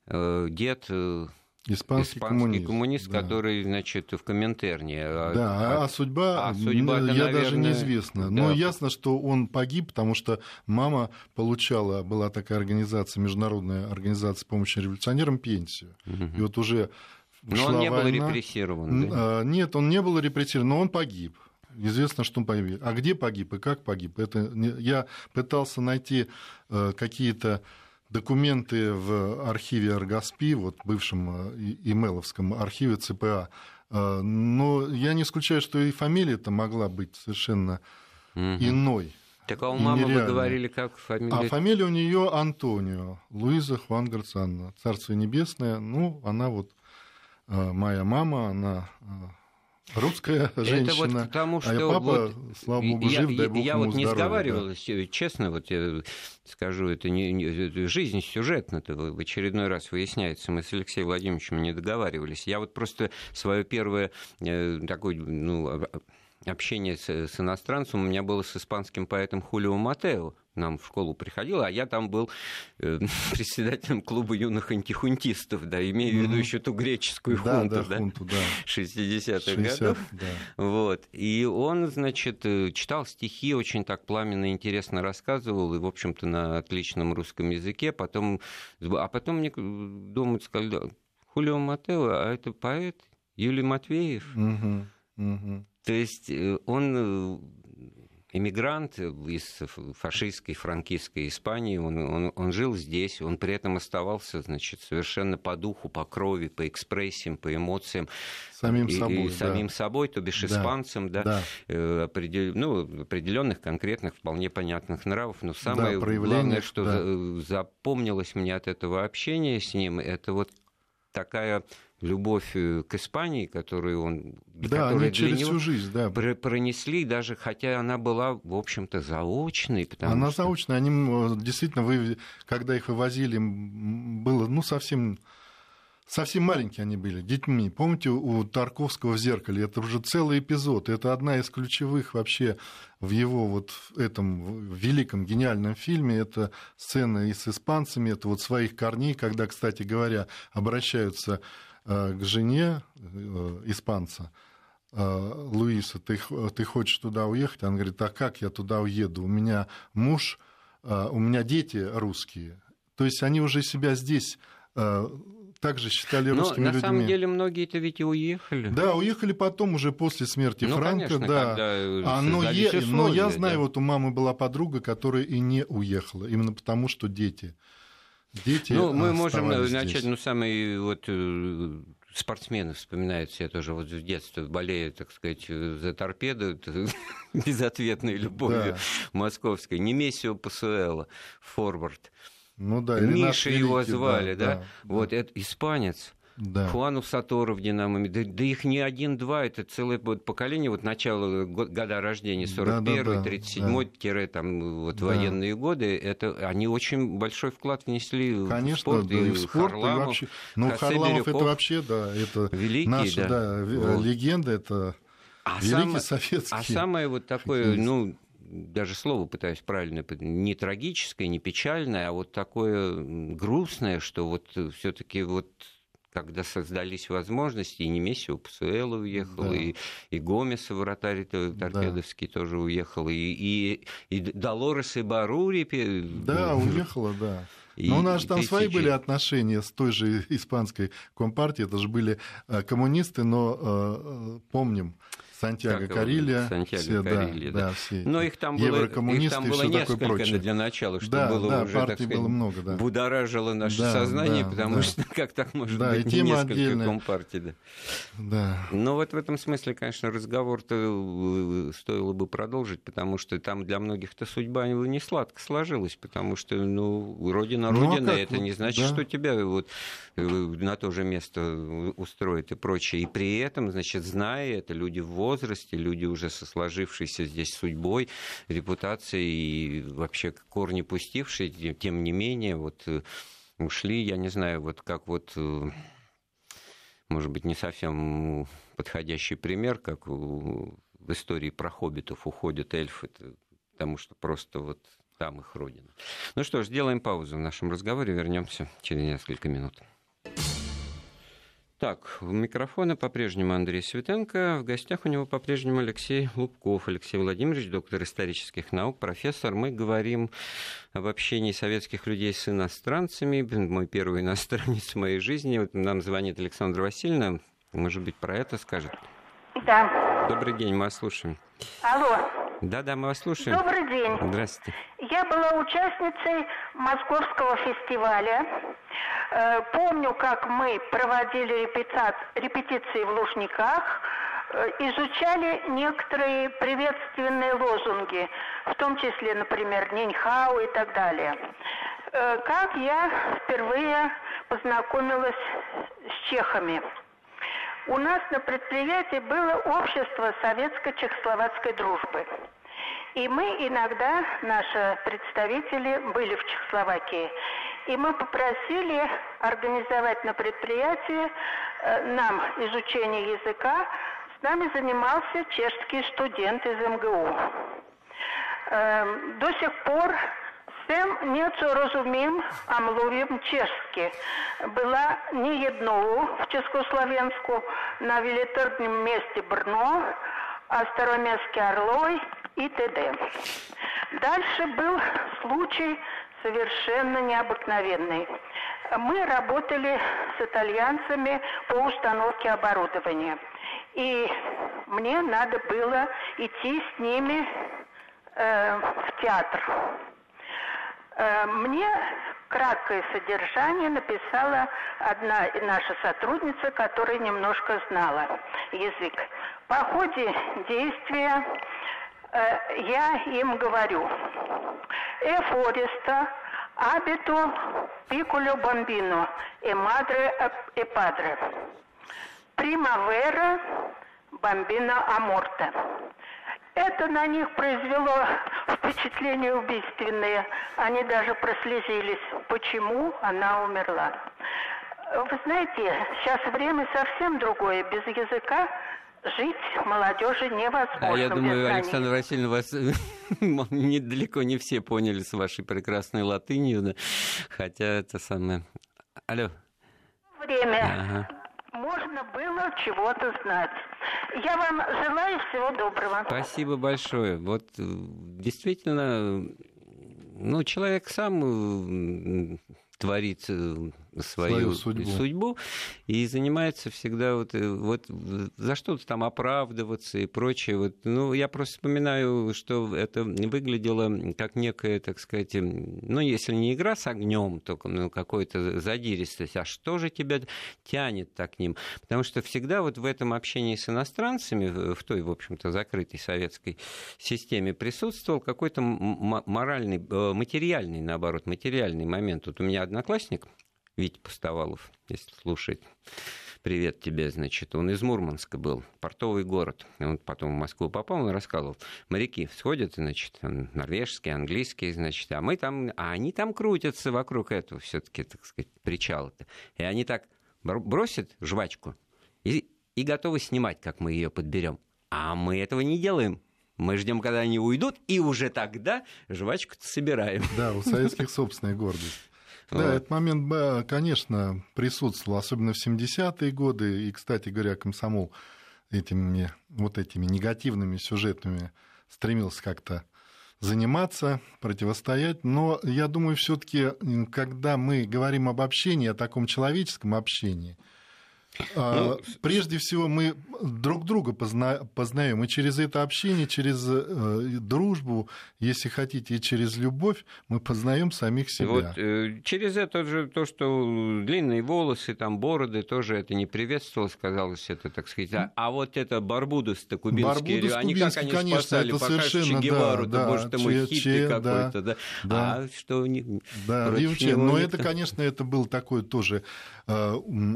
э, дед э, Испанский, испанский коммунист. да. который, значит, в Коминтерне. а- Да, а, а судьба, а судьба-то, м, я даже наверное, неизвестна. Но да. ясно, что он погиб, потому что мама получала, была такая организация, международная организация помощи революционерам, пенсию. Мгм. И вот уже Но он не был война. репрессирован. Н- да? а, Нет, он не был репрессирован, но он погиб. Известно, что он погиб. А где погиб и как погиб? Это я пытался найти э, какие-то документы в архиве Аргоспи, вот бывшем э, и- имейловском архиве ЦПА. Э, Но я не исключаю, что и фамилия-то могла быть совершенно Мгм. иной. Так а у мамы вы говорили, как фамилия? А фамилия у нее Антонио, Луиза Хуан Гарцанна, Царство Небесное. Ну, она вот э, моя мама, она русская женщина. Это вот к тому, что а я папа, вот слава богу, я, жив, дай бог я ему вот не здоровья, да. сговаривалась, честно, вот я скажу, это не, не- жизнь сюжетно-то в очередной раз выясняется. Мы с Алексеем Владимировичем не договаривались. Я вот просто свое первое э, такое, ну, об- общение с, с иностранцем у меня было с испанским поэтом Хулио Матео. Нам в школу приходил, а я там был э, председателем клуба юных антихунтистов, да, имею в виду Мгм. еще ту греческую Да, хунту, да, да, хунту, да. 60-х 60, годов. да. Вот. И он, значит, э, читал стихи, очень так пламенно и интересно рассказывал, и, в общем-то, на отличном русском языке. Потом... А потом мне дома сказали, «Да, Хулио Матео, а это поэт Юлий Матвеев. Мгм. То есть э, он э, эмигрант из фашистской, франкистской Испании, он, он, он жил здесь, он при этом оставался, значит, совершенно по духу, по крови, по экспрессиям, по эмоциям. Самим и, собой, и да. самим собой, то бишь Да. испанцем, да, Да. э, определ- ну, определенных конкретных, вполне понятных нравов. Но самое проявление главное, что да. за- запомнилось мне от этого общения с ним, это вот такая любовь э, к Испании, которую он да, они через всю жизнь, да. пронесли, даже хотя она была, в общем-то, заочной. Она что... заочная, они действительно, вы, когда их вывозили, было, ну, совсем совсем маленькие они были, детьми. Помните, у Тарковского в «Зеркале» это уже целый эпизод. Это одна из ключевых вообще в его вот этом великом гениальном фильме. Это сцена и с испанцами, это вот своих корней, когда, кстати говоря, обращаются э, к жене э, испанца, э, Луиса, ты, ты хочешь туда уехать? Он говорит, а как я туда уеду? У меня муж, у меня дети русские. То есть они уже себя здесь также считали Но русскими на людьми. На самом деле многие-то ведь и уехали. Да, уехали потом уже после смерти ну, Франка, конечно, да. А, но, е... условия, но я знаю, да. вот у мамы была подруга, которая и не уехала, именно потому что дети. Дети ну, мы можем начать, здесь. ну, самый вот э, спортсмены вспоминаются, я тоже вот в детстве болею, так сказать, за торпеду, безответной любовью да. московской. Немесио Пасуэла, форвард. Ну да, Миша его Великий, звали, да, да? да? Вот это испанец. Да. Хуану Сатору в «Динамо». Да, да их не один-два, это целое вот, поколение, вот начало года рождения, 41-й, да, да, 37-й, да. там вот да. военные годы, это, они очень большой вклад внесли Конечно, в спорт. Да, и, в спорт, Харламов, и вообще. Ну, Харламов это вообще, да, это великий, наша, да, да вот. легенда, это а великий самое, советский. А самое вот такое, ну, даже слово пытаюсь правильно, не трагическое, не печальное, а вот такое грустное, что вот все-таки вот когда создались возможности, и Немесио Пасуэлла уехал, да. и, и Гомес, вратарь торпедовский, да. тоже уехал, и, и, и Долорес и Барури. Да, уехала, да. И, Но у нас там тысячи... свои были отношения с той же испанской компартией, это же были э, коммунисты, но э, э помним, Сантьяго Карилья. Сантьяго все, Карилья, да. да. все. Но их там было, их там было несколько для начала, что да, было да, уже, так сказать, было много, да. будоражило наше да, сознание, да, потому да. что как так может да, быть и несколько отдельная. компартий. Да. Да. Но вот в этом смысле, конечно, разговор-то э, стоило бы продолжить, потому что там для многих-то судьба не сладко сложилась, потому что, ну, родина ну, а родина, это не значит, да. что тебя вот э, на то же место устроит и прочее. И при этом, значит, зная это, люди в возрасте, люди уже со сложившейся здесь судьбой, репутацией и вообще корни пустившие, тем не менее, вот э, ушли, я не знаю, вот как вот, э, может быть, не совсем подходящий пример, как в истории про хоббитов уходят эльфы, потому что просто вот там их родина. Ну что ж, сделаем паузу в нашем разговоре, вернемся через несколько минут. Так, у микрофона по-прежнему Андрей Светенко. В гостях у него по-прежнему Алексей Лубков. Алексей Владимирович, доктор исторических наук, профессор. Мы говорим об общении советских людей с иностранцами. Мой первый иностранец в моей жизни. Вот нам звонит Александра Васильевна. Может быть, про это скажет? Да. Добрый день, мы вас слушаем. Алло. Да-да, мы вас слушаем. Добрый день. Здравствуйте. Я была участницей Московского фестиваля. Э, помню, как мы проводили репетиции в Лужниках, э, изучали некоторые приветственные лозунги, в том числе, например, Ниньхау и так далее. Э, как я впервые познакомилась с чехами – у нас на предприятии было общество советско-чехословацкой дружбы. И мы иногда, наши представители были в Чехословакии, и мы попросили организовать на предприятии э, нам изучение языка. С нами занимался чешский студент из МГУ. Э, до сих пор Тем nieco rozumiem, a mówię czeski. Była niejedną w Czechosłowensku na велитурном месте Брно, а Староместский Орлой и т.д. Дальше был случай совершенно необыкновенный. Мы работали с итальянцами по установке оборудования. И мне надо было идти с ними э, в театр. Э, мне краткое содержание написала одна наша сотрудница, которая немножко знала язык. По ходе действия я им говорю, «Э, Фореста, Абиту пикулю бомбино и мадре и падре. Примавера бомбина аморте. Это на них произвело впечатление убийственное. Они даже прослезились. Почему она умерла? Вы знаете, сейчас время совсем другое. Без языка жить молодежи невозможно. А я думаю, Александр Васильевна, вас недалеко не все поняли с вашей прекрасной латынью, да? хотя это самое... Алло. Время. Ага. Можно было чего-то знать. Я вам желаю всего доброго. Спасибо большое. Вот э, действительно, ну, человек сам творит э, свою, свою судьбу. судьбу и занимается всегда вот, э, вот за что-то там оправдываться и прочее. Вот, ну, я просто вспоминаю, что это выглядело как некая, так сказать, ну, если не игра с огнем, то ну, какой-то задиристость. А что же тебя тянет так к ним? Потому что всегда вот в этом общении с иностранцами, в той, в общем-то, закрытой советской системе присутствовал какой-то моральный, э, материальный, наоборот, материальный момент. Вот у меня одноклассник, Витя Пустовалов, если слушать. Привет тебе, значит. Он из Мурманска был, портовый город. Он потом в Москву попал, он рассказывал. Моряки сходят, значит, норвежские, английские, значит, а мы там, а они там крутятся вокруг этого все-таки, так сказать, причала-то. И они так бросят жвачку и, и готовы снимать, как мы ее подберем. А мы этого не делаем. Мы ждем, когда они уйдут, и уже тогда жвачку-то собираем. Да, у советских собственная гордость. Да, вот. этот момент, конечно, присутствовал, особенно в 70-е годы. И, кстати говоря, комсомол этими вот этими негативными сюжетами стремился как-то заниматься, противостоять. Но я думаю, все-таки, когда мы говорим об общении, о таком человеческом общении, ну, Прежде всего, мы друг друга позна... познаем, и через это общение, через э, дружбу, если хотите, и через любовь, мы познаем самих себя. Вот э, через это же то, что длинные волосы, там бороды, тоже это не приветствовалось, казалось, это, так сказать. А, а вот это барбудос-то кубинские, барбудос они как они конечно, спасали, это совершенно, Че Гевару, да, да, боже ты мой, хиппи какой-то, да, да. А что не, да, Но это, конечно, это был такой тоже э,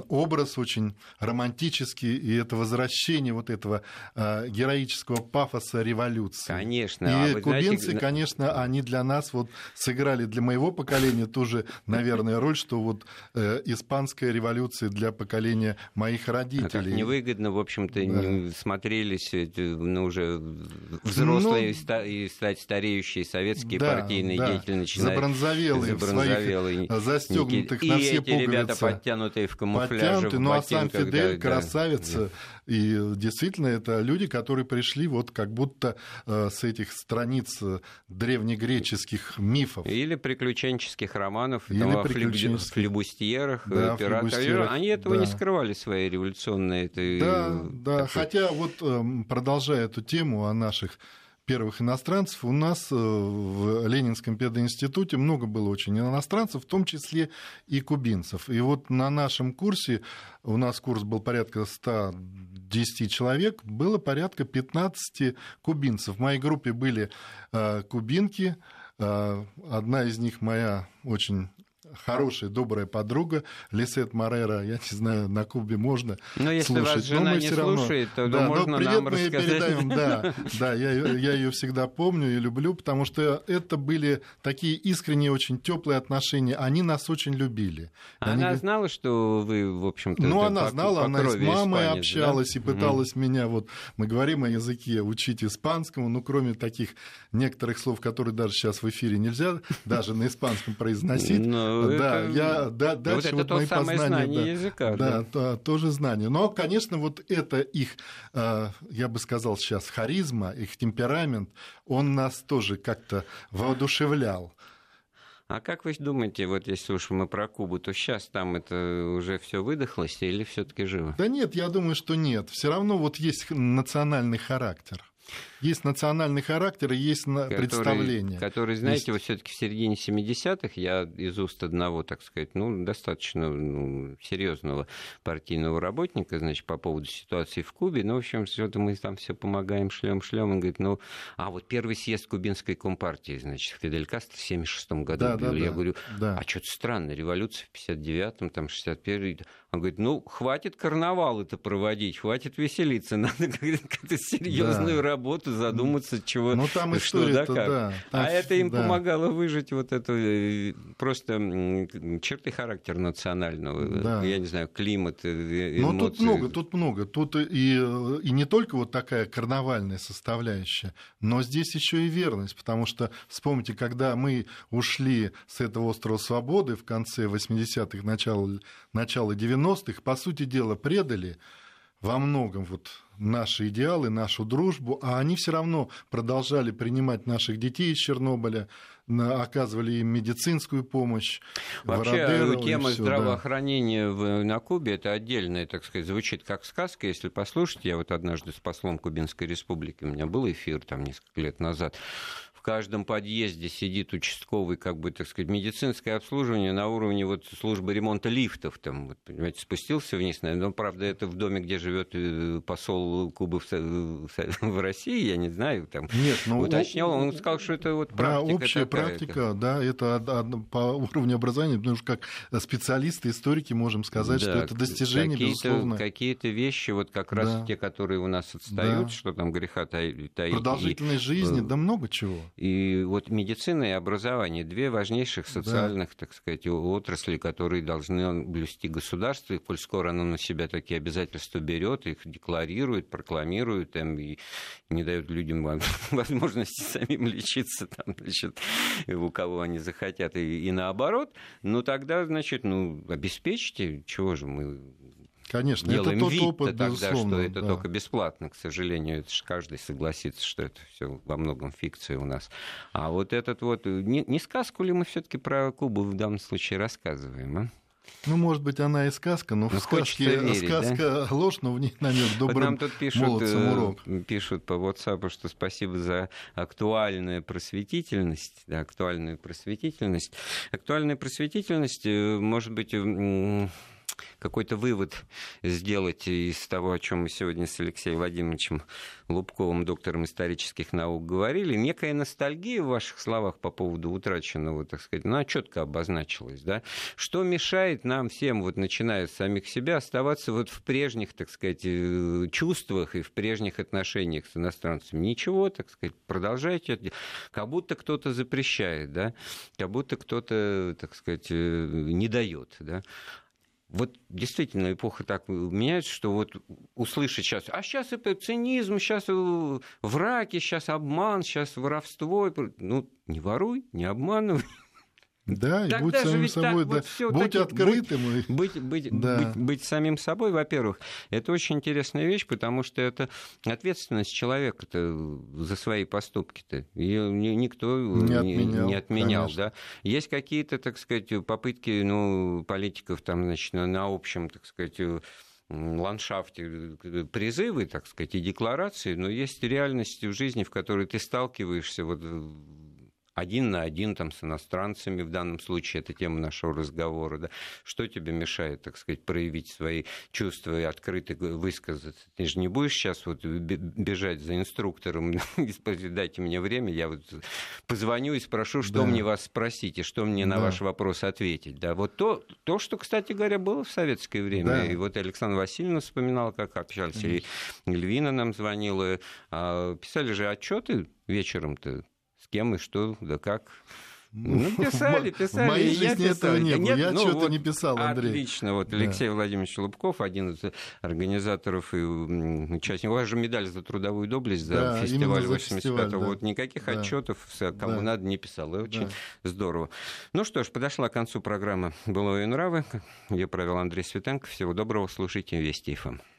образ очень романтический, и это возвращение вот этого э, героического пафоса революции. Конечно. И а кубинцы, знаете... конечно, они для нас вот сыграли, для моего поколения тоже, наверное, роль, что вот э, испанская революция для поколения моих родителей. А как невыгодно, в общем-то, да. смотрелись ну, уже взрослые ну, и стать стареющие советские да, партийные да. деятели начинают. Забронзовелые, забронзовелые в застегнутых на все эти ребята подтянутые в камуфляже, Подтянуты, в ну, сам Фидель, да, красавица. Да. И действительно, это люди, которые пришли вот как будто э, с этих страниц э, древнегреческих мифов. Или приключенческих романов, Или там, приключенческих... флебустьерах, да, пиратах. Они этого да. не скрывали, своей революционной этой... Да, да. Такой... Хотя вот эм, продолжая эту тему о наших первых иностранцев. У нас э, в Ленинском пединституте много было очень иностранцев, в том числе и кубинцев. И вот на нашем курсе, у нас курс был порядка 110 человек, было порядка 15 кубинцев. В моей группе были э, кубинки, э, одна из них моя очень хорошая, добрая подруга Лисет Марера. Я не знаю, на Кубе можно Но если слушать. вас жена но не равно... слушает, то да, можно но привет нам мы рассказать. передаем. Да, да я, я ее всегда помню и люблю, потому что это были такие искренние, очень теплые отношения. Они нас очень любили. Она Они... знала, что вы, в общем-то, Ну, она по, знала, по она и с мамой испанец, общалась да? и пыталась mm меня, вот мы говорим о языке, учить испанскому, ну, кроме таких некоторых слов, которые даже сейчас в эфире нельзя даже на испанском произносить. Но ну, да, это... я, да, дальше вот, это вот мои самое познания, знание да, языка. Да, да. То, тоже знание. Но, конечно, вот это их, а, я бы сказал сейчас, харизма, их темперамент, он нас тоже как-то воодушевлял. А как вы думаете, вот если уж мы про Кубу, то сейчас там это уже все выдохлось или все-таки живо? Да нет, я думаю, что нет. Все равно вот есть национальный характер. Есть национальный характер и есть который, представление. Который, знаете, есть... вот все-таки в середине 70-х я из уст одного, так сказать, ну, достаточно ну, серьезного партийного работника, значит, по поводу ситуации в Кубе, ну, в общем, что-то мы там все помогаем, шлем, шлем. Он говорит, ну, а вот первый съезд кубинской компартии, значит, Фидель Кастро в 76 году да, Да, я да, говорю, да. а что-то странно, революция в 59-м, там, 61-й. Он говорит, ну, хватит карнавал это проводить, хватит веселиться, надо какую-то серьезную да. работу задуматься, чего, ну, там что да как. Да, там, а это им да. помогало выжить вот эту э, просто черты характера национального, да. я не знаю, климат, эмоции. Ну, тут много, тут много. Тут и, и не только вот такая карнавальная составляющая, но здесь еще и верность, потому что, вспомните, когда мы ушли с этого острова свободы в конце 80-х, начало, начало 90-х, по сути дела, предали во многом вот наши идеалы, нашу дружбу, а они все равно продолжали принимать наших детей из Чернобыля, оказывали им медицинскую помощь. Вообще тема всё, здравоохранения да. на Кубе это отдельная, так сказать, звучит как сказка. Если послушать, я вот однажды с послом Кубинской Республики, у меня был эфир там несколько лет назад, каждом подъезде сидит участковый, как бы, так сказать, медицинское обслуживание на уровне вот службы ремонта лифтов. Там, вот, понимаете, спустился вниз, но, правда, это в доме, где живет э, посол Кубы в, в России, я не знаю, там Нет, ну, уточнял, он сказал, что это вот практика Да, общая практика, да, это по уровню образования, потому что как специалисты, историки можем сказать, да, что это достижение, какие безусловно. Какие-то вещи, вот как раз да. те, которые у нас отстают, да. что там греха таить. Продолжительность и, жизни, да много чего. И вот медицина и образование – две важнейших социальных, да. так сказать, отрасли, которые должны блюсти государство, и коль скоро оно на себя такие обязательства берет, их декларирует, прокламирует там, и не дает людям возможности самим лечиться, там, значит, у кого они захотят, и, и наоборот, ну тогда, значит, ну, обеспечьте, чего же мы Конечно, делаем это тот вид опыт, тогда, что это да. только бесплатно, к сожалению, это же каждый согласится, что это все во многом фикция у нас. А вот этот вот, не, не сказку ли мы все-таки про Кубу в данном случае рассказываем, а? Ну, может быть, она и сказка, но, но в сказке верить, сказка да? ложь, но в ней намек добрым вот нам тут пишут, э, урок. пишут по WhatsApp, что спасибо за актуальную просветительность. Да, актуальную просветительность. Актуальная просветительность, э, может быть, какой-то вывод сделать из того, о чем мы сегодня с Алексеем Владимировичем Лубковым, доктором исторических наук, говорили. Некая ностальгия в ваших словах по поводу утраченного, так сказать, ну, она четко обозначилась. Да? Что мешает нам всем, вот, начиная с самих себя, оставаться вот в прежних, так сказать, э, чувствах и в прежних отношениях с иностранцами? Ничего, так сказать, продолжайте. Как будто кто-то запрещает, да? как будто кто-то, так сказать, э, не дает. Да? Вот действительно эпоха так меняется, что вот услышать сейчас, а сейчас это цинизм, сейчас враки, сейчас обман, сейчас воровство, ну не воруй, не обманывай, да, Тогда и будь самим собой, да. вот будь открытым. Быть, быть, быть, да. быть, быть самим собой, во-первых, это очень интересная вещь, потому что это ответственность человека за свои поступки-то. Ее никто не отменял. Не отменял да. Есть какие-то, так сказать, попытки ну, политиков там, значит, на общем, так сказать, ландшафте призывы, так сказать, и декларации, но есть реальность в жизни, в которой ты сталкиваешься вот один на один там, с иностранцами, в данном случае это тема нашего разговора, да, что тебе мешает, так сказать, проявить свои чувства и открыто высказаться? Ты же не будешь сейчас вот бежать за инструктором, дайте мне время, я вот позвоню и спрошу, что да. мне вас спросить и что мне на да. ваш вопрос ответить. Да, вот то, то, что, кстати говоря, было в советское время. Да. И вот Александр Васильевна вспоминал, как общались, и Львина нам звонила. А писали же отчеты вечером-то с кем и что, да как. Ну, писали, писали. В моей жизни я этого не было. Нет, я ну, что-то вот, не писал, Андрей. Отлично. Вот Алексей да. Владимирович Лубков, один из организаторов и участников. У вас же медаль за трудовую доблесть за да, фестиваль 85-го. Да. Вот никаких да. отчетов, кому да. надо, не писал. И очень да. здорово. Ну что ж, подошла к концу программа «Былое нравы». Ее провел Андрей Светенко. Всего доброго. Слушайте Вести ФМ.